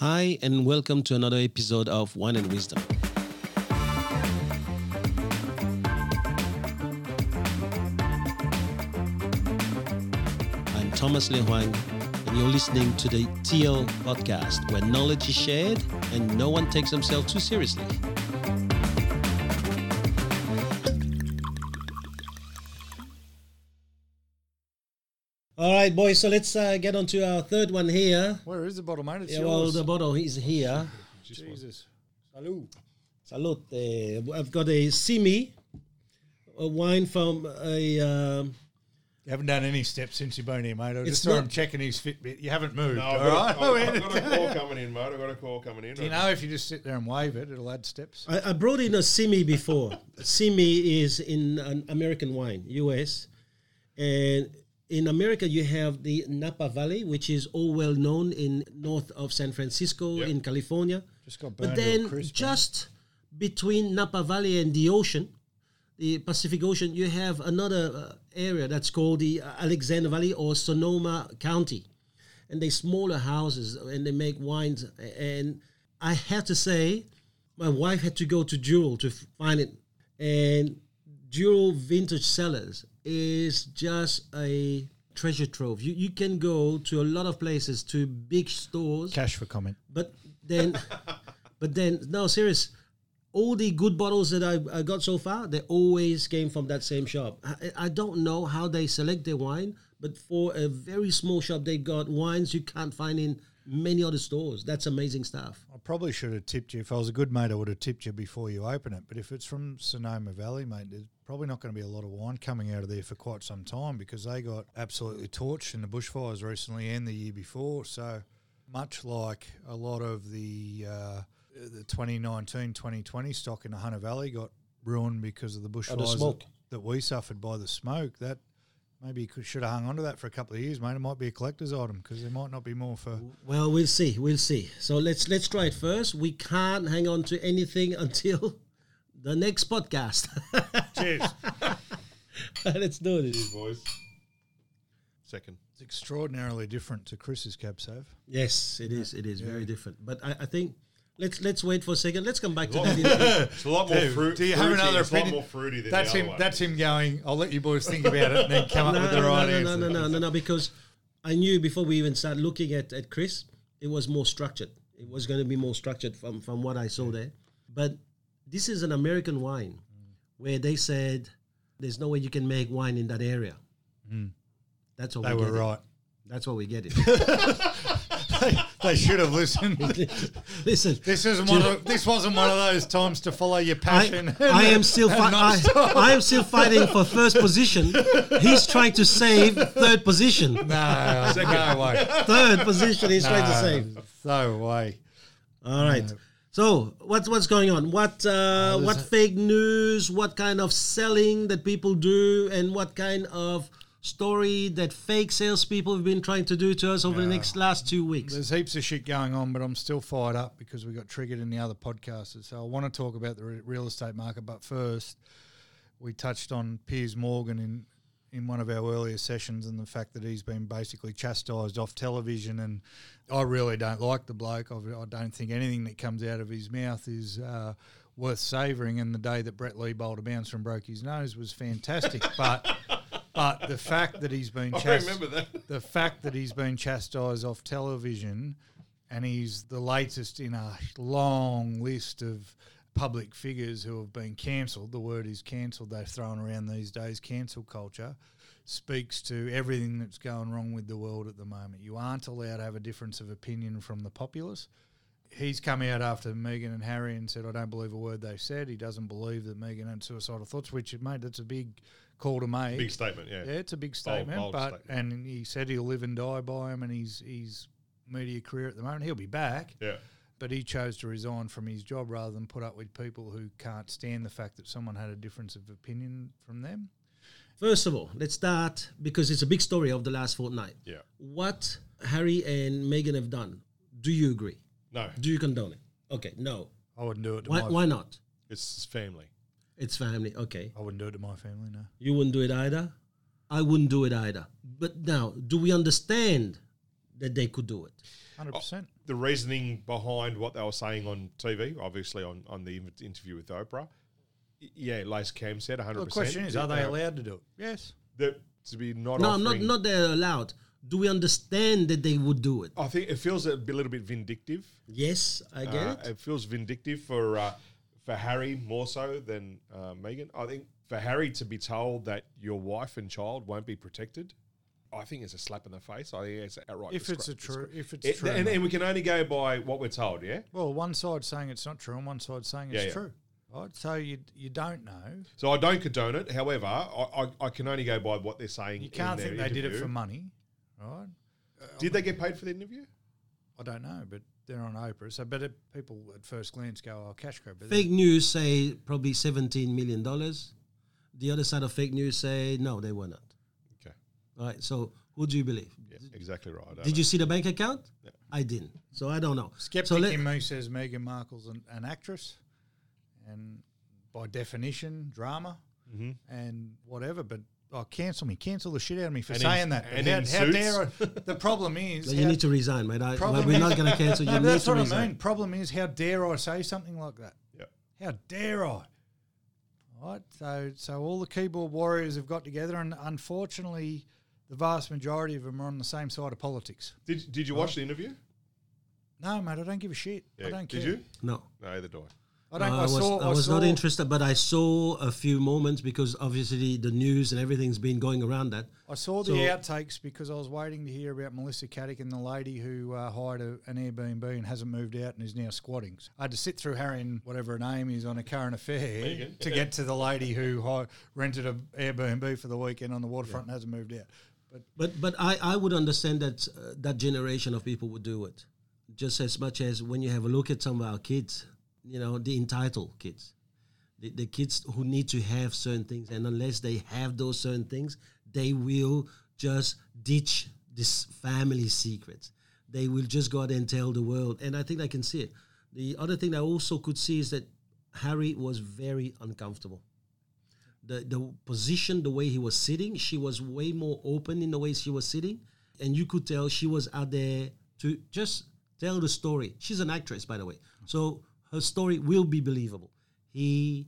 Hi, and welcome to another episode of Wine and Wisdom. I'm Thomas Le Huang, and you're listening to the TL podcast, where knowledge is shared and no one takes themselves too seriously. All right, boys. So let's uh, get on to our third one here. Where is the bottle, mate? It's Yeah, well, yours. the bottle is here. Jesus. Salud. Salute. Uh, I've got a Simi, a wine from a. Um, You haven't done any steps since you've been here, mate. I It's just saw him checking his Fitbit. You haven't moved, No, all I've, got, right? I've, I've got a call coming in, mate. I've got a call coming in. Do you know if you just sit there and wave it, it'll add steps? I, I brought in a Simi before. Simi is in an American wine, US, and in America you have the Napa Valley, which is all well known in north of San Francisco Yep. in California. Just got But burned then crisp, just between Napa Valley and the ocean, the Pacific Ocean, you have another uh, area that's called the Alexander Valley or Sonoma County. And they smaller houses and they make wines. And I have to say, my wife had to go to Jewel to find it. And Jewel Vintage Cellars is just a treasure trove. You, you can go to a lot of places, to big stores. Cash for comment. But then, but then, no, serious. All the good bottles that I, I got so far, they always came from that same shop. I, I don't know how they select their wine, but for a very small shop, they got wines you can't find in many other stores. That's amazing stuff. I probably should have tipped you. If I was a good mate, I would have tipped you before you open it. But if it's from Sonoma Valley, mate, there's probably not going to be a lot of wine coming out of there for quite some time because they got absolutely torched in the bushfires recently and the year before. So much like a lot of the uh, the 2019 2020 stock in the Hunter Valley got ruined because of the bushfires smoke. that we suffered by the smoke. That maybe you could, should have hung on to that for a couple of years, mate. It might be a collector's item because there might not be more for. Well, we'll see. We'll see. So let's let's try it first. We can't hang on to anything until the next podcast. Cheers. let's do this. Cheers, boys. Second. It's extraordinarily different to Chris's cab save. Yes, it is. It is very different. But I, I think let's let's wait for a second. Let's come back to Lot- that. It's a lot more Dude, fruit. do you have fruity. another It's a lot opinion? more fruity than That's the him. other one. That's him going. I'll let you boys think about it and then come up with the no, right no, no, answer. no, no, no, no, because I knew before we even started looking at, at Chris, it was more structured. It was going to be more structured from, from what I saw there. But this is an American wine where they said there's no way you can make wine in that area. Mm. That's what They we were get. right. That's what we get. It. They should have listened. Listen, This isn't one. Of, this wasn't one of those times to follow your passion. I am still and fi- I. I am still fighting for first position. He's trying to save third position. no, no way. Third position he's trying to save. No way. All right. So what's what's going on? What uh, what fake news? What kind of selling that people do, and what kind of story that fake salespeople have been trying to do to us over the next last two weeks? There's heaps of shit going on, but I'm still fired up because we got triggered in the other podcasts. So I want to talk about the re- real estate market, but first, we touched on Piers Morgan in in one of our earlier sessions and the fact that he's been basically chastised off television. And I really don't like the bloke. I've, I don't think anything that comes out of his mouth is. Uh, Worth savouring, and the day that Brett Lee bowled a bouncer and broke his nose was fantastic. but but the fact that he's been I remember that. the fact that he's been chastised off television and he's the latest in a long list of public figures who have been cancelled. The word is cancelled. They've thrown around these days. Cancel culture speaks to everything that's going wrong with the world at the moment. You aren't allowed to have a difference of opinion from the populace. He's come out after Meghan and Harry and said, I don't believe a word they said. He doesn't believe that Meghan had suicidal thoughts, which, mate, that's a big call to make. Big statement, yeah. Yeah, it's a big statement, bold but statement. and he said he'll live and die by him, and his his media career at the moment, he'll be back. Yeah. But he chose to resign from his job rather than put up with people who can't stand the fact that someone had a difference of opinion from them. First of all, let's start because it's a big story of the last fortnight. Yeah. What Harry and Meghan have done, do you agree? No, Do you condone it? Okay, no. I wouldn't do it to Why, my. why not? it's family. It's family. Okay. I wouldn't do it to my family. No. You wouldn't do it either. I wouldn't do it either. But now, do we understand that they could do it. Hundred percent. The reasoning behind what they were saying on TV, obviously on, on the interview with Oprah, yeah, Lace Cam said 100%. The question is, are they allowed to do it? Yes. that to be not No, I'm not offering- not they're allowed. Do we understand that they would do it? I think it feels a, bit- little bit vindictive. Yes, I get Uh, it. it feels vindictive for uh, for Harry more so than uh, Meghan. I think for Harry to be told that your wife and child won't be protected, I think it's a slap in the face. I think it's outright. If it's a true, if it's It- true, and, and we can only go by what we're told. Yeah. well, one side's saying it's not true, and one side's saying it's Yeah, yeah. true. Right. So you you don't know. So I don't condone it. However, I, I, I can only go by what they're saying. You can't in think they did it for money, right? Did they get paid for the interview? I don't know, but they're on Oprah. So, but it, people at first glance go, "Oh, cash grab." But Fake news say probably 17 million dollars. The other side of fake news say no, they were not. Okay. All right. So who do you believe? Yeah, exactly right. Did know. you see the bank account? I didn't. So I don't know. Skeptic so let- in me says Meghan Markle's an, an actress, and by definition, drama Mm-hmm. and whatever. But oh, cancel me, cancel the shit out of me for And in- saying that. and how, in how dare. I? The problem is, you how- need to resign, mate. I, Problem we're not going to cancel. You No, need that's to what I mean. Problem is, how dare I say something like that? Yeah. How dare I? Right. So, so all the keyboard warriors have got together, and unfortunately, the vast majority of them are on the same side of politics. Did, did you watch the interview? No, mate, I don't give a shit. Yeah. I don't did care. you? No. No, either do I. I don't. Uh, I, I was, saw. I was not interested, but I saw a few moments because obviously the news and everything's been going around that. I saw the So- outtakes because I was waiting to hear about Melissa Caddick and the lady who uh, hired a, an Airbnb and hasn't moved out and is now squatting. So I had to sit through Harry and whatever her name is on a current affair Meghan. to get to the lady who hi- rented an Airbnb for the weekend on the waterfront and hasn't moved out. But But but I, I would understand that uh, that generation of people would do it, just as much as when you have a look at some of our kids, you know, the entitled kids, the, the kids who need to have certain things, and unless they have those certain things, they will just ditch this family secret They will just go out and tell the world, and I think I can see it. The other thing I also could see is that Harry was very uncomfortable. The the position, the way he was sitting, she was way more open in the way she was sitting, and you could tell she was out there to just tell the story. She's an actress, by the way, so her story will be believable. He,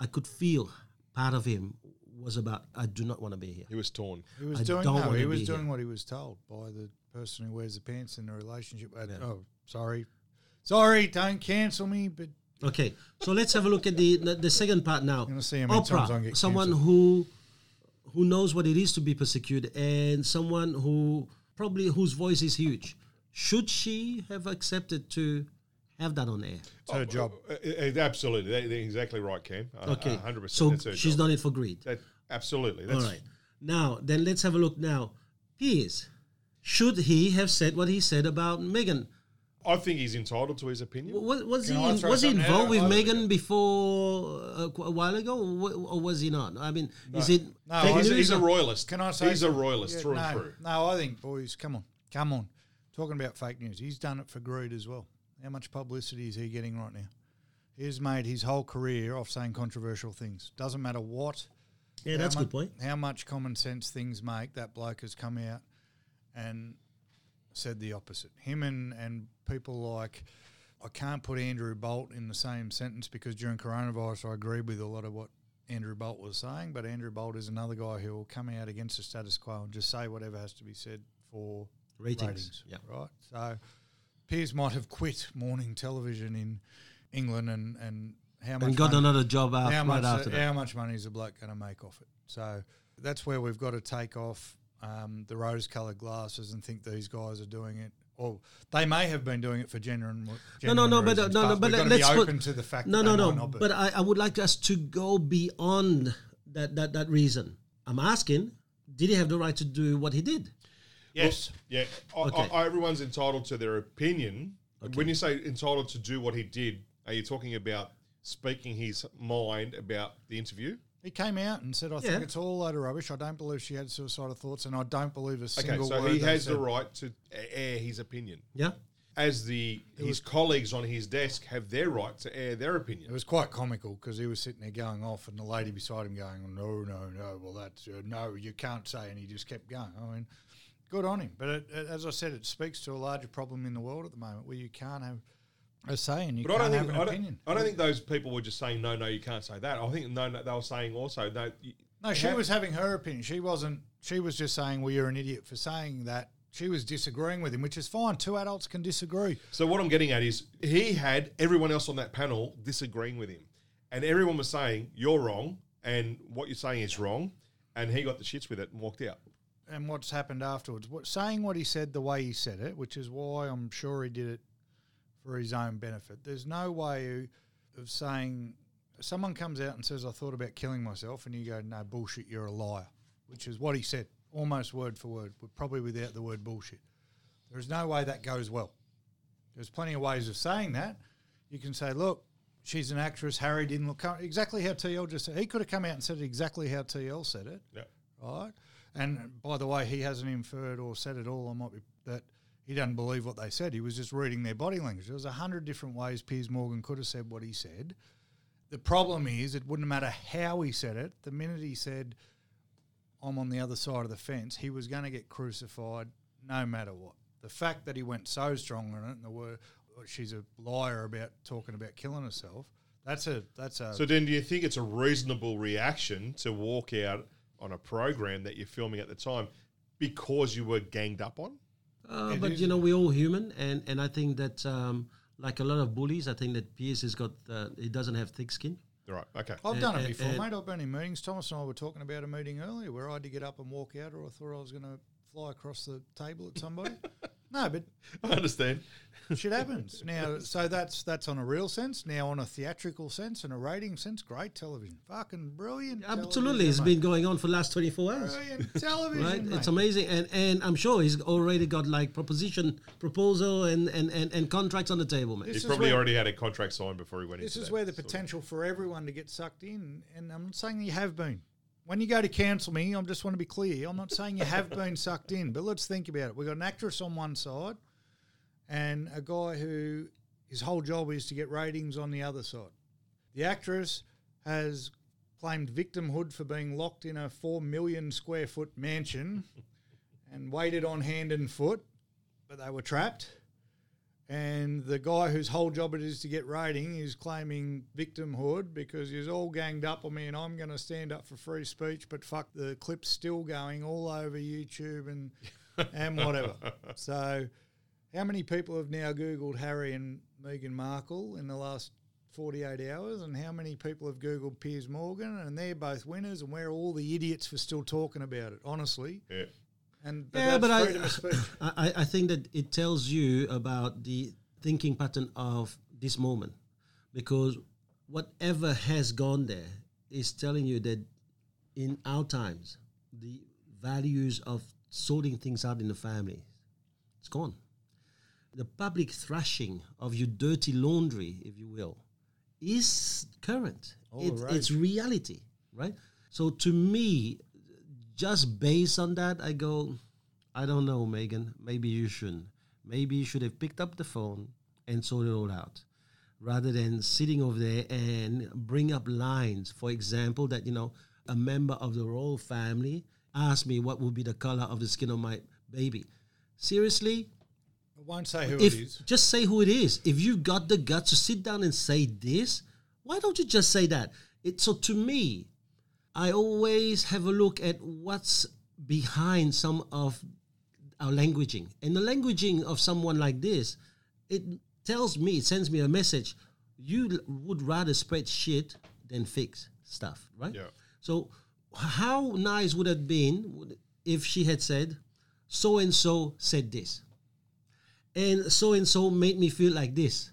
I could feel part of him was about I do not want to be here. He was torn. he was I doing don't no, he was doing here. what he was told by the person who wears the pants in the relationship. Uh, Oh, sorry, sorry, don't cancel me, but Okay, so let's have a look at the the, the second part now. gonna see how many times I Oprah, get someone cancelled. who who knows what it is to be persecuted, and someone who probably whose voice is huge. Should she have accepted to have that on air? it's her job. Uh, uh, absolutely. That- They're exactly right, Cam. Uh, Okay, 100%. so she's job. done it for greed. That, absolutely. That's, All right. Now, then let's have a look now. Piers, should he have said what he said about Meghan? I think he's entitled to his opinion. Was, was he in, was he involved with I- Meghan before uh, a while ago, or, or was he not? I mean, is it No, fake He's, news he's a royalist. Can I say He's a royalist Yeah, through no, and through. No, I think, boys, come on, come on. Talking about fake news, he's done it for greed as well. How much publicity is he getting right now? He's made his whole career off saying controversial things. Doesn't matter what. Yeah, that's a good point. How much common sense things make. That bloke has come out and said the opposite. Him and, and people like, I can't put Andrew Bolt in the same sentence because during coronavirus I agreed with a lot of what Andrew Bolt was saying, but Andrew Bolt is another guy who will come out against the status quo and just say whatever has to be said for Ratings, ratings. yeah. Right. So Piers might have quit morning television in England and, and how much And got money- another job out how right much, after that. how much money is a bloke going to make off it? So that's where we've got to take off um, the rose-coloured glasses and think these guys are doing it. Or they may have been doing it for genuine. No, no, no, but uh, reasons, no, no, but we've let's be put open to the fact. no, that no, they no. might not be. But I, I would like us to go beyond that, that that reason. I'm asking, did he have the right to do what he did? Yes, Yeah, I, Okay. I, everyone's entitled to their opinion. When you say entitled to do what he did, are you talking about speaking his mind about the interview? he came out and said, "I Yeah. think it's all a load of rubbish. I don't believe she had suicidal thoughts, and I don't believe a Okay, single so word." he they has the right to air his opinion, Yeah. as the his colleagues on his desk have their right to air their opinion. It opinion. was quite comical because he was sitting there going off, and the lady beside him going, "No, no, no. Well, that's uh, no, you can't say." And he just kept going. I mean, good on him. But it, it- as I said, it speaks to a larger problem in the world at the moment where you can't have a say and you But I can't don't have think an I don't, opinion. I don't think those people were just saying no, no, you can't say that. I think no, no they were saying also no. You, No, she How- was having her opinion. She wasn't. She was just saying, "Well, you're an idiot for saying that." She was disagreeing with him, which is fine. Two adults can disagree. So what I'm getting at is he had everyone else on that panel disagreeing with him, and everyone was saying you're wrong and what you're saying is wrong, and he got the shits with it and walked out. And what's happened afterwards? What saying what he said the way he said it, which is why I'm sure he did it for his own benefit. There's no way of saying someone comes out and says I thought about killing myself, and you go, "No bullshit, you're a liar," which is what he said, almost word for word, but probably without the word bullshit. There's no way that goes well. There's plenty of ways of saying that. You can say, look, she's an actress. Harry didn't look exactly how TL just said. He could have come out and said it exactly how TL said it, Yeah. right? And by the way, he hasn't inferred or said at all. I might be that he doesn't believe what they said. He was just reading their body language. There was a hundred different ways Piers Morgan could have said what he said. The problem is, it wouldn't matter how he said it. The minute he said, "I'm on the other side of the fence," he was going to get crucified, no matter what. The fact that he went so strong on it, and the word she's a liar about talking about killing herself. That's a that's a So then, do you think it's a reasonable reaction to walk out on a program that you're filming at the time because you were ganged up on? Uh, but is- you know, we're all human, and and I think that um, like a lot of bullies, I think that Piers has got uh, he doesn't have thick skin. Right. Okay. I've And- done it and- before, and- mate. I've been in meetings. Thomas and I were talking about a meeting earlier where I had to get up and walk out, or I thought I was going to fly across the table at somebody. no, but I understand. shit happens now. So that's that's on a real sense. Now on a theatrical sense and a rating sense, great television, fucking brilliant. Absolutely, it's television, been going on for the last twenty four hours. brilliant television. Right, mate. it's amazing, and and I'm sure he's already got like proposition, proposal, and and and, and contracts on the table, man. This He probably where- already had a contract signed before he went This into is that where the potential for everyone to get sucked in, and I'm not saying you have been. When you go to cancel me, I just want to be clear. I'm not saying you have been sucked in, but let's think about it. We've got an actress on one side and a guy who his whole job is to get ratings on the other side. The actress has claimed victimhood for being locked in a four million square foot mansion and waited on hand and foot, but they were trapped. And the guy whose whole job it is to get rating is claiming victimhood because he's all ganged up on me and I'm going to stand up for free speech, but fuck, the clip's still going all over YouTube and and whatever. so, how many people have now Googled Harry and Meghan Markle in the last 48 hours? And how many people have Googled Piers Morgan? And they're both winners, and we're all the idiots for still talking about it, honestly. Yeah. And but Yeah, but I, of speech. I, I- I think that it tells you about the thinking pattern of this moment, because whatever has gone there is telling you that in our times, the values of sorting things out in the family, it's gone. The public thrashing of your dirty laundry, if you will, is current. It- right. It's reality, right? So to me, just based on that, I go, I don't know, Meghan. Maybe you shouldn't. Maybe you should have picked up the phone and sorted it all out, rather than sitting over there and bring up lines. For example, that you know, a member of the royal family asked me what would be the color of the skin of my baby. Seriously, I won't say who if it is. just say who it is. If you've got the guts to sit down and say this, why don't you just say that? It so to me, I always have a look at what's behind some of our languaging. And the languaging of someone like this, it tells me, it sends me a message. You would rather spread shit than fix stuff, right? Yeah. So how nice would it have been if she had said, so and so said this and so and so made me feel like this.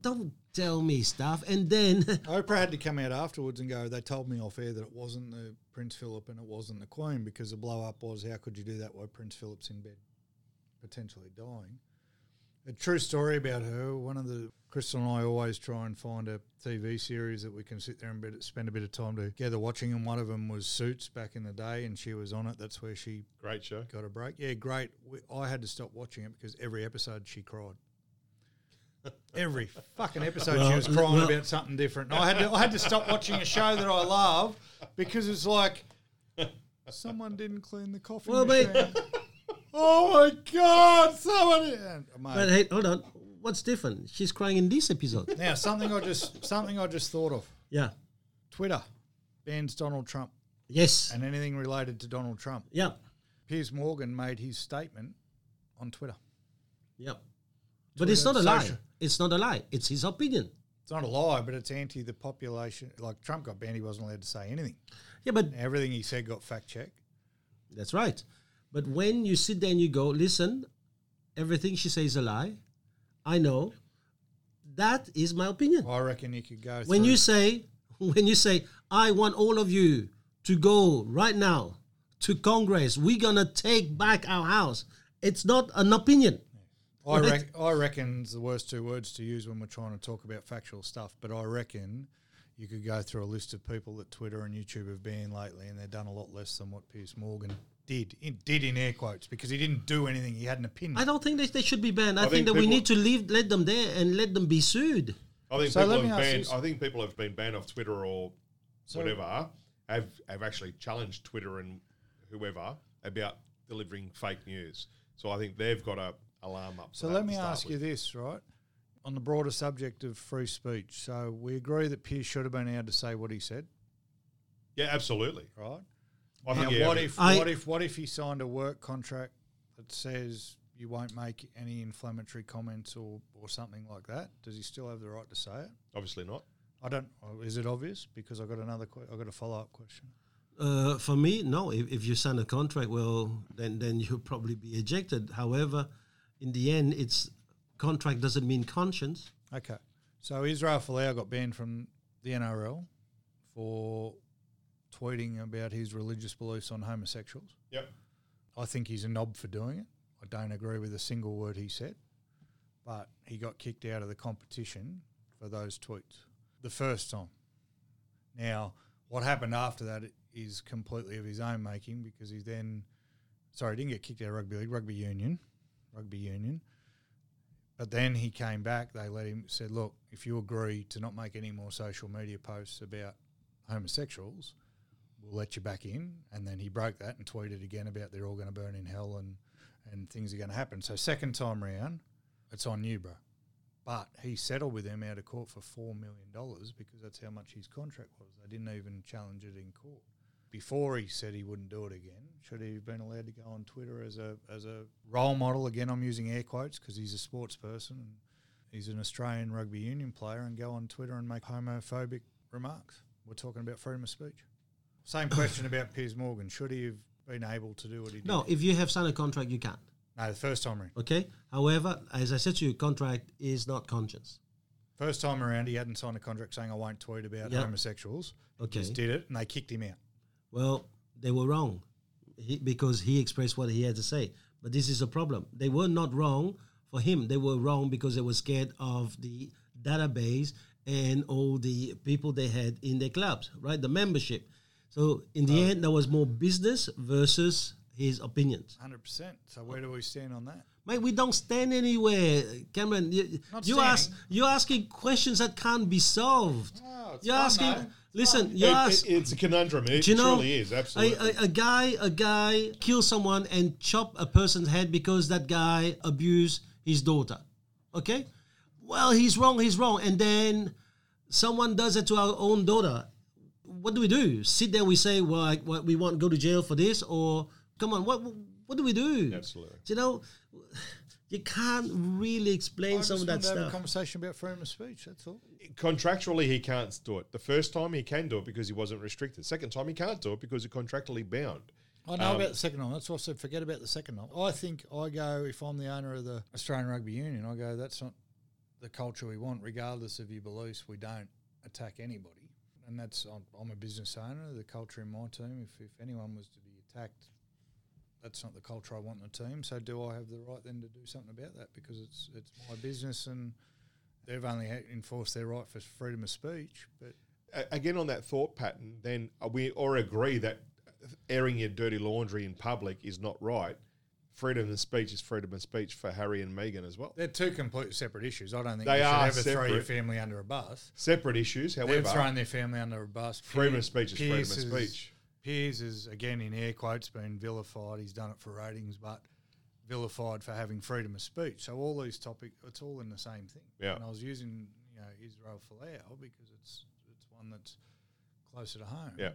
Don't tell me stuff. And then, Oprah had to come out afterwards and go, they told me off air that it wasn't the Prince Philip and it wasn't the Queen because the blow up was, how could you do that while Prince Philip's in bed, potentially dying? A true story about her. One of the, Crystal and I always try and find a TV series that we can sit there and bit, spend a bit of time together watching. And one of them was Suits back in the day, and she was on it. That's where she Great show. got a break. Yeah, great. We, I had to stop watching it because every episode she cried. Every fucking episode she was crying well- about something different. And I had to, I had to stop watching a show that I love because it's like someone didn't clean the coffee Well, machine. Oh my God! Someone. But hey, hold on. What's different? She's crying in this episode. now something I just something I just thought of. yeah. Twitter bans Donald Trump Yes. and anything related to Donald Trump. Yeah. Piers Morgan made his statement on Twitter. Yeah. But it's not a lie. It's not a lie. It's his opinion. It's not a lie, but it's anti the population. Like Trump got banned, he wasn't allowed to say anything. Yeah, but Everything he said got fact checked. that's right. But when you sit there and you go, listen, everything she says is a lie. I know. That is my opinion. I reckon you could go. when through- you say when you say i want all of you to go right now to congress we're gonna take back our house it's not an opinion I, Right. rec- I reckon's the worst two words to use when we're trying to talk about factual stuff, but I reckon you could go through a list of people that Twitter and YouTube have banned lately, and they've done a lot less than what Piers Morgan did. In, did in air quotes because he didn't do anything. He had an opinion. i don't think that they should be banned i, think, think that we need to leave let them there and let them be sued I think So people have ask banned. you s- I think people have been banned off Twitter or So- whatever. Have have actually challenged Twitter and whoever about delivering fake news. So I think they've got a alarm up. So let me start ask you this, right? On the broader subject of free speech, so we agree that Piers should have been allowed to say what he said, Yeah, absolutely. right? I Now, think yeah, what if I- what if what if he signed a work contract that says you won't make any inflammatory comments or, or something like that? Does he still have the right to say it? obviously not. I don't. oh, Is it obvious? Because I got another. Que- I got a follow up question. uh, for me no if, if you sign a contract well then then you'll probably be ejected however in the end it's contract doesn't mean conscience Okay. So Israel Folau got banned from the NRL for tweeting about his religious beliefs on homosexuals. Yep. I think he's a knob for doing it. I don't agree with a single word he said, but he got kicked out of the competition for those tweets the first time. Now, what happened after that is completely of his own making because he then, sorry, he didn't get kicked out of rugby league, rugby union, rugby union. But then he came back. They let him said, "Look, if you agree to not make any more social media posts about homosexuals, we'll let you back in." And then he broke that and tweeted again about they're all going to burn in hell and and things are going to happen. So second time round, it's on bro. But he settled with them out of court for four million dollars because that's how much his contract was. They didn't even challenge it in court. Before he said he wouldn't do it again, should he have been allowed to go on Twitter as a as a role model? Again, I'm using air quotes because he's a sports person and he's an Australian rugby union player, and go on Twitter and make homophobic remarks. We're talking about freedom of speech. Same question about Piers Morgan. Should he have been able to do what he did? no if you have signed a contract you can't No, the first time around. okay however as i said to you contract is not conscience First time around, he hadn't signed a contract saying I won't tweet about Yep. homosexuals. He Okay. just did it, and they kicked him out. Well, they were wrong he, because he expressed what he had to say. But this is a problem. They were not wrong for him. They were wrong because they were scared of the database and all the people they had in their clubs, right? The membership. So in the end, there was more business versus his opinions. Hundred percent. So where do we stand on that? Mate, we don't stand anywhere, Cameron. You, you ask, you're asking questions that can't be solved. Oh, it's you're fun, asking. though. Listen, you It- ask. it- it's a conundrum. It Do you know, truly is absolutely. a, a guy, a guy kills someone and chop a person's head because that guy abused his daughter. Okay, well, he's wrong. He's wrong. And then someone does it to our own daughter. What do we do? Sit there. We say, well, I, what, we want to go to jail for this, or come on, what what do we do? Absolutely. You know, you can't really explain I some just of that wanted to have a stuff. conversation about freedom of speech. That's all. Contractually, he can't do it. The first time he can do it because he wasn't restricted. Second time he can't do it because he's contractually bound. I know Um, about the second one. That's why I said forget about the second one. I think I go if I'm the owner of the Australian Rugby Union. I go that's not the culture we want, regardless of your beliefs. We don't attack anybody, and that's I'm, I'm a business owner. The culture in my team, if if anyone was to be attacked, that's not the culture I want in the team. So do I have the right then to do something about that? Because it's it's my business and. They've only enforced their right for freedom of speech, but Again, on that thought pattern, then uh, we or agree that airing your dirty laundry in public is not right. Freedom of speech is freedom of speech for Harry and Meghan as well. They're two completely separate issues. I don't think They you should are ever throw your family under a bus. Separate issues, however, thrown their family under a bus. freedom Pier- of speech is freedom of speech. Piers is again in air quotes been vilified. He's done it for ratings, but vilified for having freedom of speech. So all these topics, it's all in the same thing. Yeah. And I was using you know Israel Folau because it's it's one that's closer to home. Yeah.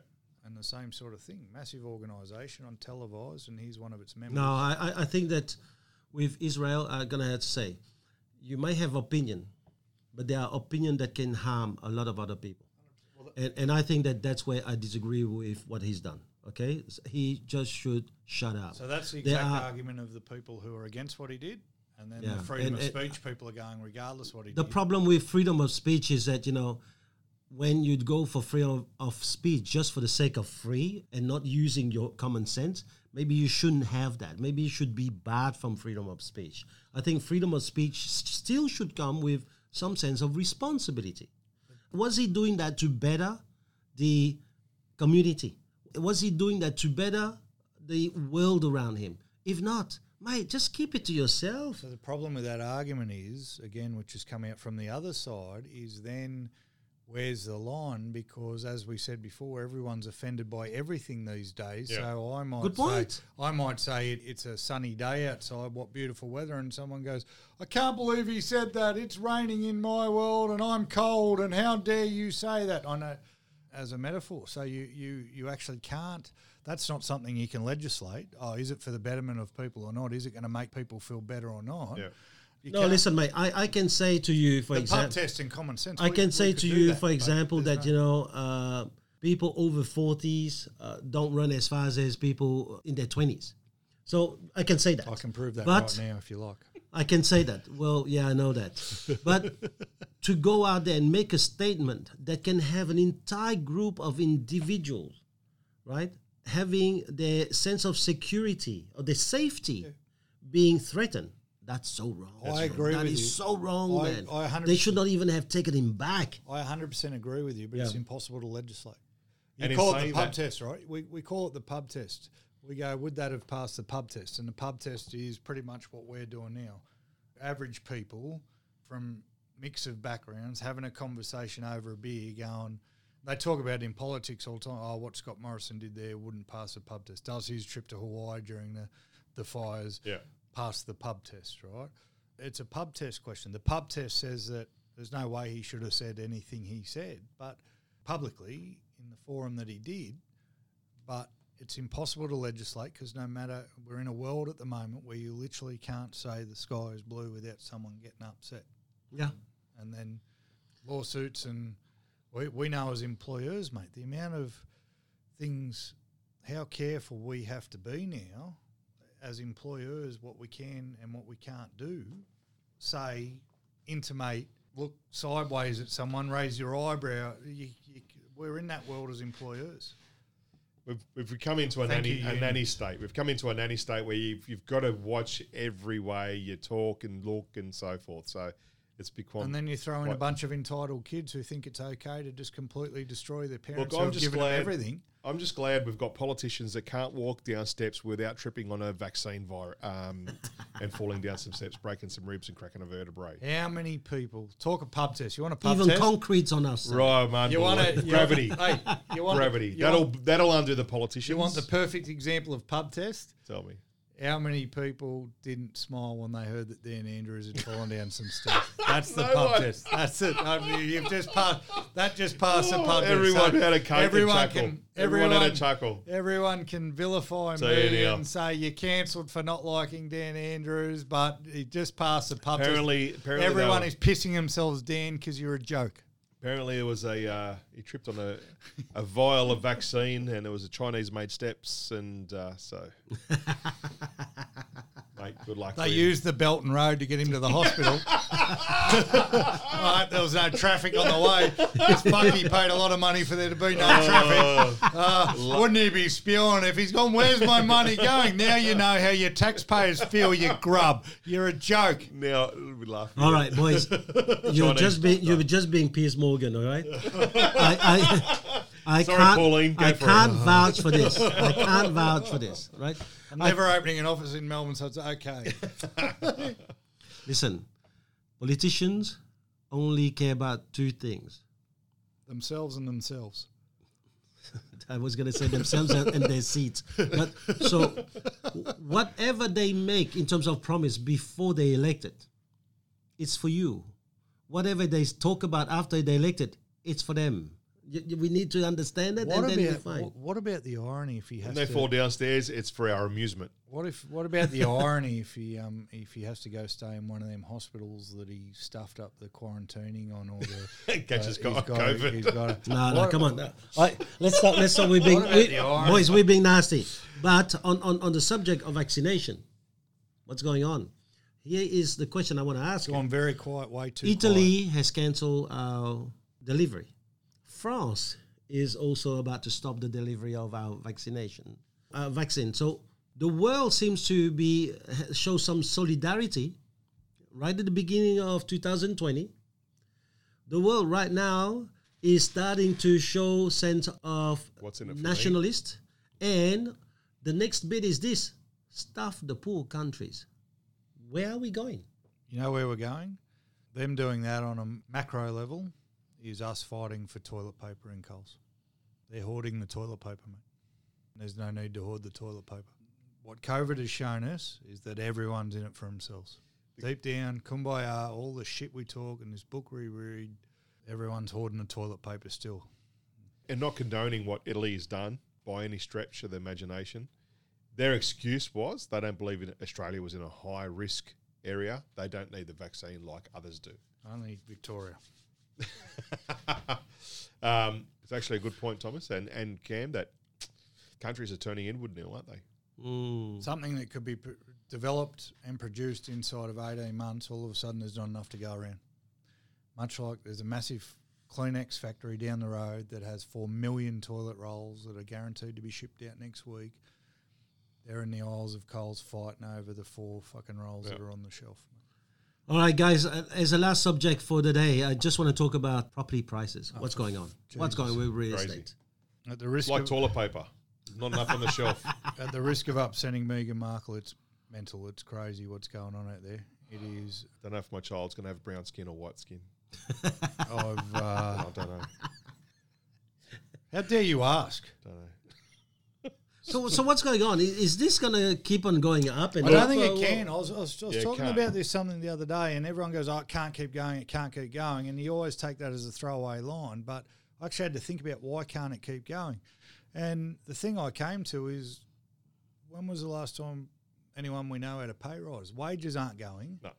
And the same sort of thing, massive organisation on televised, and he's one of its members. No, I, I- I think that with Israel, I'm gonna have to say, you may have opinion, but there are opinion that can harm a lot of other people, and and I think that that's where I disagree with what he's done. Okay, S- he just should shut up. So that's the exact are- argument of the people who are against what he did, and then Yeah. the freedom And- of and- speech people are going regardless what he did. the did. problem with freedom of speech is that you know when you'd go for freedom of speech just for the sake of free and not using your common sense maybe you shouldn't have that maybe you should be barred from freedom of speech i think freedom of speech still should come with some sense of responsibility was he doing that to better the community? Was he doing that to better the world around him? If not mate just keep it to yourself. So the problem with that argument is, again, which is coming out from the other side, is then where's the line? Because as we said before, everyone's offended by everything these days. Yeah. So I might Good say. I might say it, it's a sunny day outside. What beautiful weather! And someone goes, I can't believe he said that. It's raining in my world, and I'm cold. And how dare you say that? I know, as a metaphor. So you you you actually can't. That's not something you can legislate. Oh, is it for the betterment of people or not? Is it going to make people feel better or not? Yeah. You no can't- listen mate i, I can say to you for example test and common sense. I we- can we say to you, that, for example, that no- you know uh, people over 40s uh, don't run as fast as people in their 20s. So I can say that. I can prove that But right now if you like. I can say that. Well, yeah, I know that. But to go out there and make a statement that can have an entire group of individuals, right, having their sense of security or their safety being threatened, that's so wrong. I agree wrong. That with is you. so wrong, I- man. I 100% they should not even have taken him back. I 100% agree with you, but it's impossible to legislate. You And call it the pub that- test, right? We, we call it the pub test. We go, would that have passed the pub test? And the pub test is pretty much what we're doing now. Average people from mix of backgrounds having a conversation over a beer going, they talk about in politics all the time. Oh, what Scott Morrison did there wouldn't pass the pub test. Does his trip to Hawaii during the, the fires Yeah. Pass the pub test, right? It's a pub test question. The pub test says that there's no way he should have said anything he said, but publicly in the forum that he did, but it's impossible to legislate because no matter, we're in a world at the moment where you literally can't say the sky is blue without someone getting upset. Yeah. And then lawsuits, and we, we know as employers, mate, the amount of things, how careful we have to be now as employers, what we can and what we can't do, say, intimate, look sideways at someone, raise your eyebrow. You, you, we're in that world as employers. We've, we've come into a Thank nanny, you, a nanny state. We've come into a nanny state where you've, you've got to watch every way you talk and look and so forth. So it's become. And then you throw in a bunch of entitled kids who think it's okay to just completely destroy their parents Look, I'm have just given glad. everything. I'm just glad we've got politicians that can't walk down steps without tripping on a vaccine virus um, and falling down some steps, breaking some ribs, and cracking a vertebrae. How many people talk a pub test? You want a pub Even test? Even concrete's on us. sir. Right, man. you want to gravity, Hey, you want gravity. You that'll want, that'll undo the politicians. you want the perfect example of pub test? Tell me. How many people didn't smile when they heard that Dan Andrews had fallen down some steps? That's the No pub one. test. That's it. I mean, you've just passed. That just passed the Oh, pub test. everyone So had a coke everyone and chuckle. Can, everyone, everyone, had a chuckle. Everyone can vilify So me and say you're cancelled for not liking Dan Andrews, but he just passed the pub Apparently, test. apparently, Everyone is pissing themselves, Dan, because you're a joke. Apparently, it was a uh, he tripped on a, a vial of vaccine, and it was a Chinese made steps, and uh, so, mate, good luck. They for him. used the Belt and Road to get him to the hospital. right, there was no traffic on the way. This fucky paid a lot of money for there to be no traffic. Uh, wouldn't he be spewing if he's gone, where's my money going? Now you know how your taxpayers feel, you grub. You're a joke. Now we laugh. All right, boys. You're Chinese just being doctor. you're just being Piers Morgan, all right? I I, I Sorry, can't Pauline, go I for can't vouch for this. I can't vouch for this, right? I'm never opening an office in Melbourne, so it's okay. Listen, politicians only care about two things: themselves and themselves. I was going to say themselves and and their seats. But so whatever they make in terms of promise before they elected, it's for you. Whatever they talk about after they elected, it's for them. Y- y- We need to understand it, What and then we're about fine. what, what about the irony if he has When they to? fall downstairs, it's for our amusement. What if? What about the irony if he um if he has to go stay in one of them hospitals that he stuffed up the quarantining on all the Catches uh, he's got COVID. he's got a- No, no, What- come on. No. All right, let's stop. Let's stop. We're being, What we- boys. We're being nasty. But on, on on the subject of vaccination, what's going on? Here is the question I want to ask. you. Gone very quiet, way too. Italy has cancelled our delivery. France is also about to stop the delivery of our vaccination uh, vaccine. So the world seems to be show some solidarity right at the beginning of 2020. The world right now is starting to show sense of What's in it nationalist, and the next bit is this: stuff the poor countries. Where are we going? You know where we're going? Them doing that on a macro level is us fighting for toilet paper in Coles. They're hoarding the toilet paper, mate. There's no need to hoard the toilet paper. What COVID has shown us is that everyone's in it for themselves. Deep down, kumbaya, all the shit we talk and this book we read, everyone's hoarding the toilet paper still. and not condoning what Italy has done by any stretch of the imagination. Their excuse was they don't believe in Australia was in a high risk area. They don't need the vaccine like others do. Only Victoria. Um, it's actually a good point, Thomas and, and Cam, that countries are turning inward now, aren't they? Mm. Something that could be pr- developed and produced inside of 18 months, all of a sudden there's not enough to go around. Much like there's a massive Kleenex factory down the road that has 4 million toilet rolls that are guaranteed to be shipped out next week. They're in the aisles of Coles fighting over the four fucking rolls that are on the shelf. All right, guys. uh, As a last subject for the day, I just want to talk about property prices. What's going on? What's going on with real Crazy. estate? At the risk It's like of, toilet paper, not enough on the shelf. at the risk of upsetting Meghan Markle, it's mental. It's crazy what's going on out there. It is. I Don't know if my child's going to have brown skin or white skin. I've, uh, I don't know. how dare you ask? Don't know. So, so what's going on? Is this going to keep on going up? And I don't up, think it can. I was, I was, I was Yeah, talking about this something the other day, and everyone goes, "Oh, it can't keep going. It can't keep going," and you always take that as a throwaway line. But I actually had to think about why can't it keep going. And the thing I came to is, when was the last time anyone we know had a pay rise? Wages aren't going. No.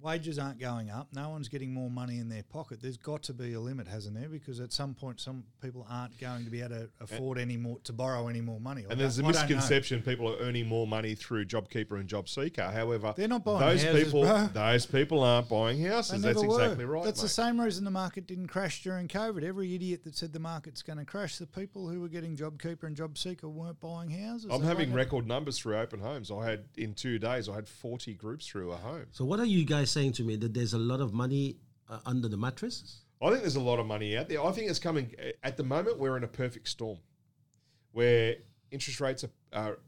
Wages aren't going up. No one's getting more money in their pocket. There's got to be a limit, hasn't there? Because at some point, some people aren't going to be able to afford any more to borrow any more money. I And there's a don't- I don't know. misconception people are earning more money through JobKeeper and JobSeeker. However, They're not buying those houses, people. bro. Those people aren't buying They houses. never That's were. exactly right. That's the same reason the market didn't crash during COVID. Every idiot that said the market's going to crash, the people who were getting JobKeeper and JobSeeker weren't buying houses. I'm They having weren't- record numbers through open homes. I had in two days. I had 40 groups through a home. So, what are you guys saying to me that there's a lot of money uh, under the mattress? I think there's a lot of money out there. I think it's coming at the moment. We're in a perfect storm, where interest rates are, are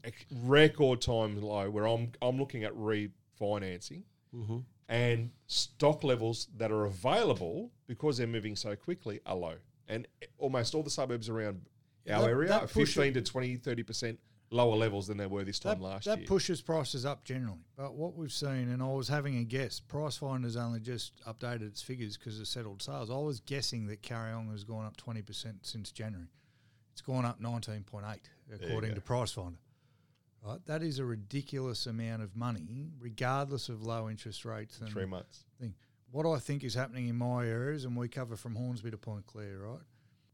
record time low. Where I'm I'm looking at refinancing, Mm-hmm. and stock levels that are available because they're moving so quickly are low. And almost all the suburbs around our That- area that are push- 15 to 20, 30 percent lower levels than they were this time That, last that year. That pushes prices up generally. But what we've seen, and I was having a guess, Pricefinder's only just updated its figures because of settled sales. I was guessing that Kariong has gone up 20% since January. It's gone up 19.8 according go. to Pricefinder. Right? That is a ridiculous amount of money, regardless of low interest rates. And Three months. thing. What I think is happening in my areas, and we cover from Hornsby to Point Clare, right?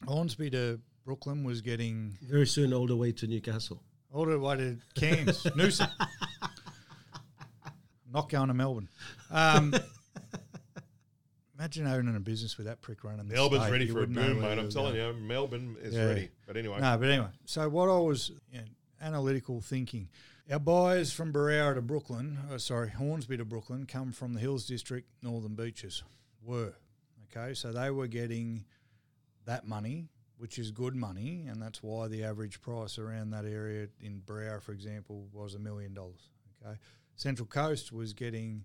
Hornsby to Brooklyn was getting Very soon, all the way to Newcastle. All the way to Cairns, Noosa. Not going to Melbourne. Um, imagine owning a business with that prick running. Melbourne's state. ready You for a boom, mate. I'm telling going. you, Melbourne is Yeah. ready. But anyway, No, but anyway. So what I was you know, analytical thinking, our buyers from Berowra to Brooklyn, uh, sorry, Hornsby to Brooklyn, come from the Hills District, Northern Beaches. Were okay, so they were getting that money, which is good money, and that's why the average price around that area in Berowra, for example, was a million dollars. Okay, Central Coast was getting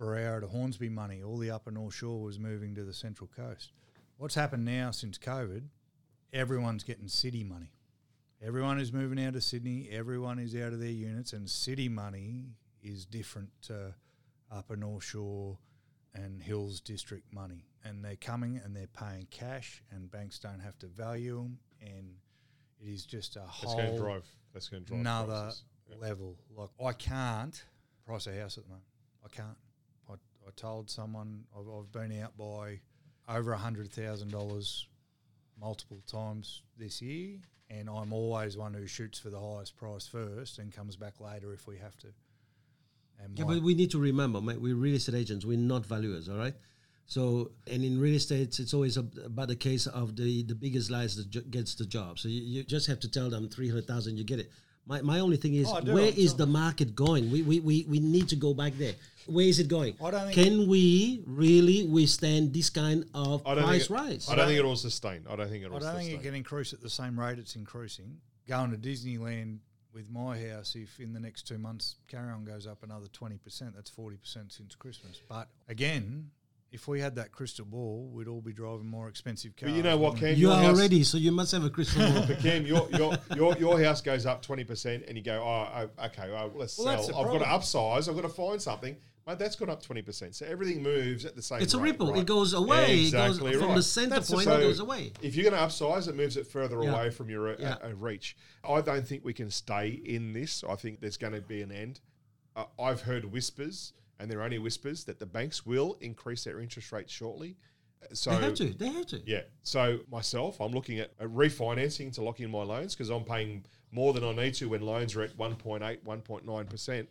Berowra to Hornsby money. All the upper North Shore was moving to the Central Coast. What's happened now since COVID? everyone's getting city money. Everyone is moving out of Sydney. Everyone is out of their units, and city money is different to Upper North Shore and Hills District money. And they're coming and they're paying cash, and banks don't have to value them. And it is just a That's whole going to drive. That's going to drive another. Yeah. level. Like I can't price a house at the moment. I can't. I, I told someone I've, I've been out by over a hundred thousand dollars multiple times this year, and I'm always one who shoots for the highest price first and comes back later if we have to. And Yeah, my- but we need to remember, mate, we're real estate agents. We're not valuers, all right? So, and in real estate, it's always about the case of the, the biggest lies that ju- gets the job. So you, you just have to tell them 300,000, you get it. My, my only thing is, Oh, I do, where I'm is sure. the market going? We, we, we, we need to go back there. Where is it going? I don't think- Can we really withstand this kind of I don't price think it, rise? I don't think it will sustain. I don't think it will I don't think it can increase at the same rate it's increasing. Going to Disneyland with my house, if in the next two months carry on goes up another twenty percent, that's forty percent since Christmas. But again, if we had that crystal ball, we'd all be driving more expensive cars. But you know what, wouldn't? Cam? you are already, so you must have a crystal ball. But Cam, your your your your house goes up twenty percent, and you go, oh, oh, okay, well, let's Well, sell. the I've got to upsize. I've got to find something. Mate, that's gone up twenty percent. So everything moves at the same. Time. It's a rate, ripple. right? It goes away. Exactly it goes from the center That's point, So it goes away. If you're going to upsize, it moves it further Yeah. away from your uh, Yeah. uh, reach. I don't think we can stay in this. I think there's going to be an end. Uh, I've heard whispers, and there are only whispers, that the banks will increase their interest rates shortly. Uh, So they have to. They have to. yeah. So myself, I'm looking at uh, refinancing to lock in my loans because I'm paying more than I need to when loans are at 1.8, 1.9 percent.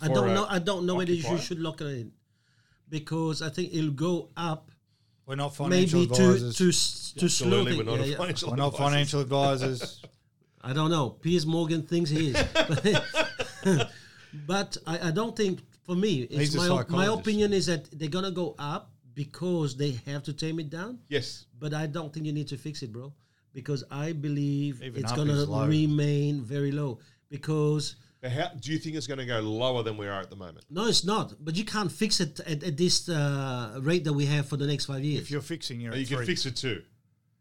I don't know. I don't know whether you should lock it in because I think it'll go up We're not financial maybe too advisors. too s- too slow. Absolutely, we're not Yeah, a yeah. financial We're not advisors. financial advisors. I don't know. Piers Morgan thinks he is, but I, I don't think. For me, it's my op- my opinion is that they're gonna go up because they have to tame it down. Yes. But I don't think you need to fix it, bro, because I believe Even it's gonna remain very low. Because But How do you think it's going to go lower than we are at the moment? no, it's not. But you can't fix it at, at this uh, rate that we have for the next five years. if you're fixing, you're You at can three. fix it too.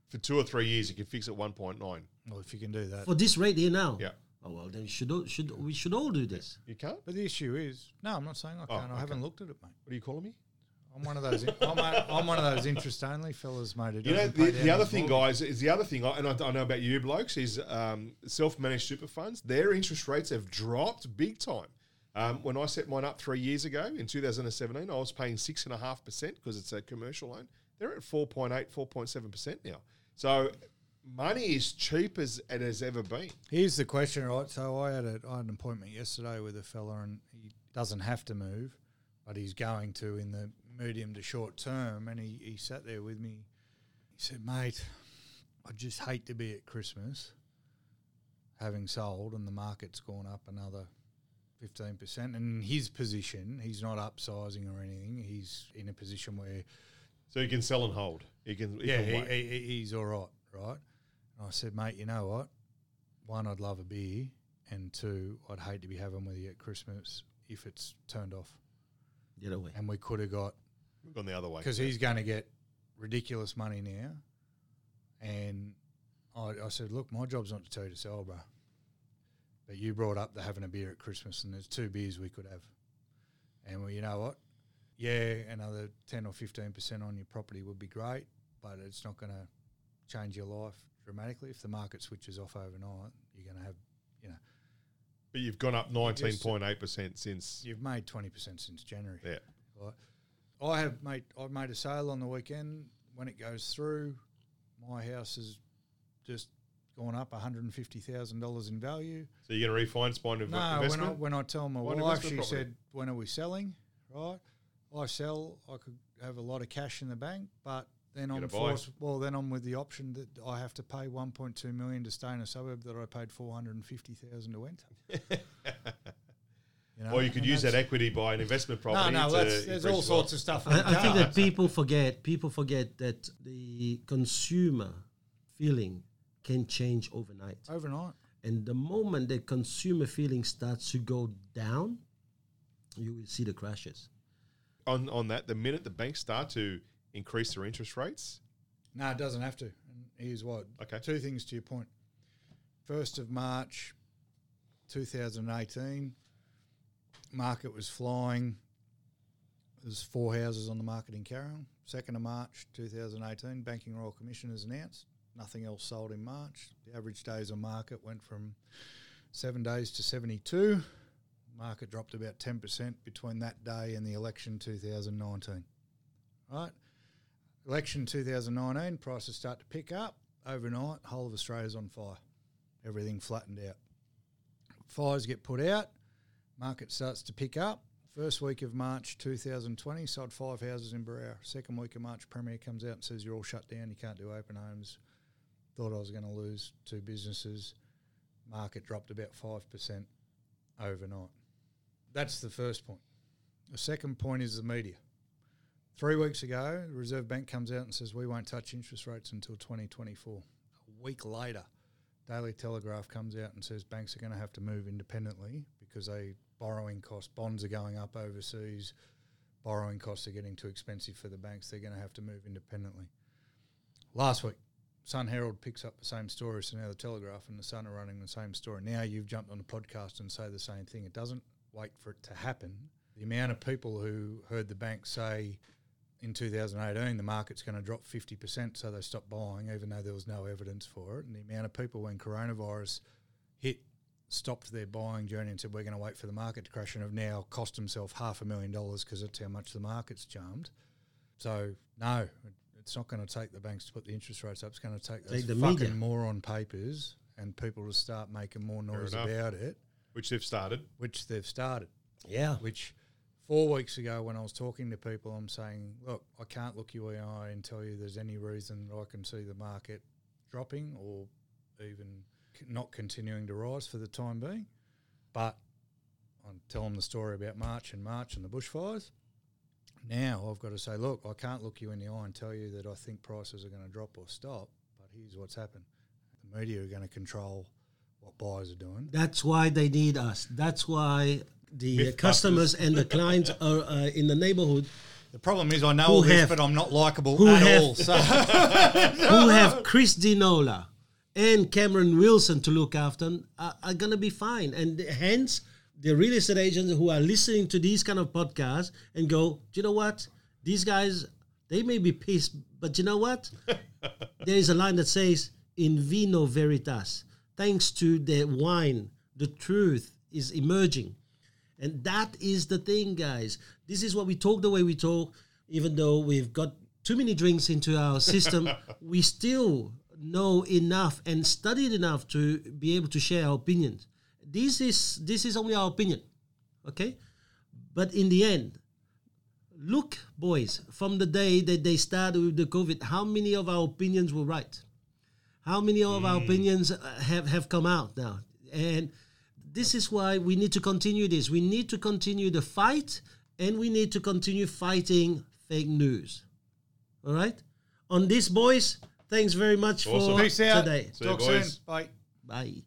For two or three years, you can fix it 1.9. Well, if you can do that. for this rate here now. Yeah. Oh well, then should all- should we should all do this? You can't? But the issue is, no, I'm not saying I Oh, can't. I okay. haven't looked at it, mate. What are you calling me? I'm one of those. I'm, a, I'm one of those interest only fellas, mate. Who You know, the, the other thing, mortgage. guys, is the other thing, and I, I know about you blokes, is um, self-managed super funds. Their interest rates have dropped big time. Um, when I set mine up three years ago in 2017, I was paying six and a half percent because it's a commercial loan. They're at 4.8, 4.7 percent now. So money is cheap as it has ever been. Here's the question, right? So I had, a, I had an appointment yesterday with a fella, and he doesn't have to move, but he's going to in the medium to short term. And he, he sat there with me. He said, "Mate, I just hate to be at Christmas, having sold, and the market's gone up another." 15% and in his position he's not upsizing or anything he's in a position where So he can sell and hold. You can, you yeah, can he, he- he's all right, right? And I said, mate, you know what? One, I'd love a beer, and two, I'd hate to be having with you at Christmas if it's turned off. Get away. And we could have got We've gone the other way. because he's going to get ridiculous money now. And I, I said, look, my job's not to tell you to sell, bro. But you brought up the having a beer at Christmas, and there's two beers we could have. And well, you know what? Yeah, another ten or fifteen percent on your property would be great, but it's not going to change your life dramatically. If the market switches off overnight, you're going to have, you know, But you've gone up 19.8% since. you've made twenty percent since January. Yeah. Right. I have made I've made a sale on the weekend. When it goes through, my house has just gone up one hundred and fifty thousand dollars in value. So you're going to refinance bond inv- No, when I investment? when I tell my wife, she property. said, "When are we selling?" Right. I sell. I could have a lot of cash in the bank, but then Get I'm forced. Well, then I'm with the option that I have to pay 1.2 million to stay in a suburb that I paid 450,000 to enter. You know, or you could and use that equity buy an investment property. no, to that's, there's all increase sorts of stuff. I, I think that people forget. People forget that the consumer feeling can change overnight. overnight. And the moment the consumer feeling starts to go down, you will see the crashes. on on that, the minute the banks start to increase their interest rates, No, it doesn't have to. And here's what. Okay. Two things to your point. First of March, 2018, market was flying. There's four houses on the market in Kariong. Second of March, 2018, Banking Royal Commission has announced nothing else sold in March. The average days on market went from seven days to 72. Market dropped about 10% between that day and the election 2019. Right? Election 2019, prices start to pick up. Overnight, whole of Australia's on fire. Everything flattened out. Fires get put out, market starts to pick up. First week of March 2020, sold five houses in Berowra. Second week of March, Premier comes out and says you're all shut down, you can't do open homes. Thought I was going to lose two businesses. Market dropped about 5% overnight. That's the first point. The second point is the media. Three weeks ago, the Reserve Bank comes out and says we won't touch interest rates until 2024. A week later, Daily Telegraph comes out and says banks are going to have to move independently because they borrowing costs, bonds are going up overseas, borrowing costs are getting too expensive for the banks. They're going to have to move independently. Last week, Sun Herald picks up the same story, so now the Telegraph and the Sun are running the same story. Now you've jumped on the podcast and say the same thing. It doesn't wait for it to happen. The amount of people who heard the bank say in 2018 the market's going to drop 50%, so they stopped buying, even though there was no evidence for it. And the amount of people when coronavirus hit stopped their buying journey and said we're going to wait for the market to crash and have now cost themselves half a million dollars because that's how much the market's charmed. So no, it's not going to take the banks to put the interest rates up. It's going to take those Take the fucking media. moron papers and people to start making more noise about it, which they've started. which they've started Yeah. which four weeks ago when I was talking to people, I'm saying, look, I can't look you in the eye and tell you there's any reason that I can see the market dropping or even not continuing to rise for the time being. But I tell them the story about March and March and the bushfires. Now I've got to say, look, I can't look you in the eye and tell you that I think prices are going to drop or stop. But here's what's happened: the media are going to control what buyers are doing. That's why they need us. That's why the customers and the clients are uh, in the neighborhood The problem is, I know all this, have- but I'm not likable at have- all. So who have Chris Dinola and Cameron Wilson to look after are, are going to be fine. And hence, the real estate agents who are listening to these kind of podcasts and go, do you know what? These guys, they may be pissed, but you know what? there is a line that says, in vino veritas. Thanks to the wine, the truth is emerging. And that is the thing, guys. This is what we talk the way we talk, even though we've got too many drinks into our system, we still know enough and studied enough to be able to share our opinions. This is this is only our opinion. Okay? But in the end, look, boys, from the day that they started with the COVID, how many of our opinions were right? How many of our opinions uh, have, have come out now? And this is why we need to continue this. We need to continue the fight and we need to continue fighting fake news. All right? On this, boys, thanks very much Awesome. for peace out. today. See you, Talk soon. Bye. Bye.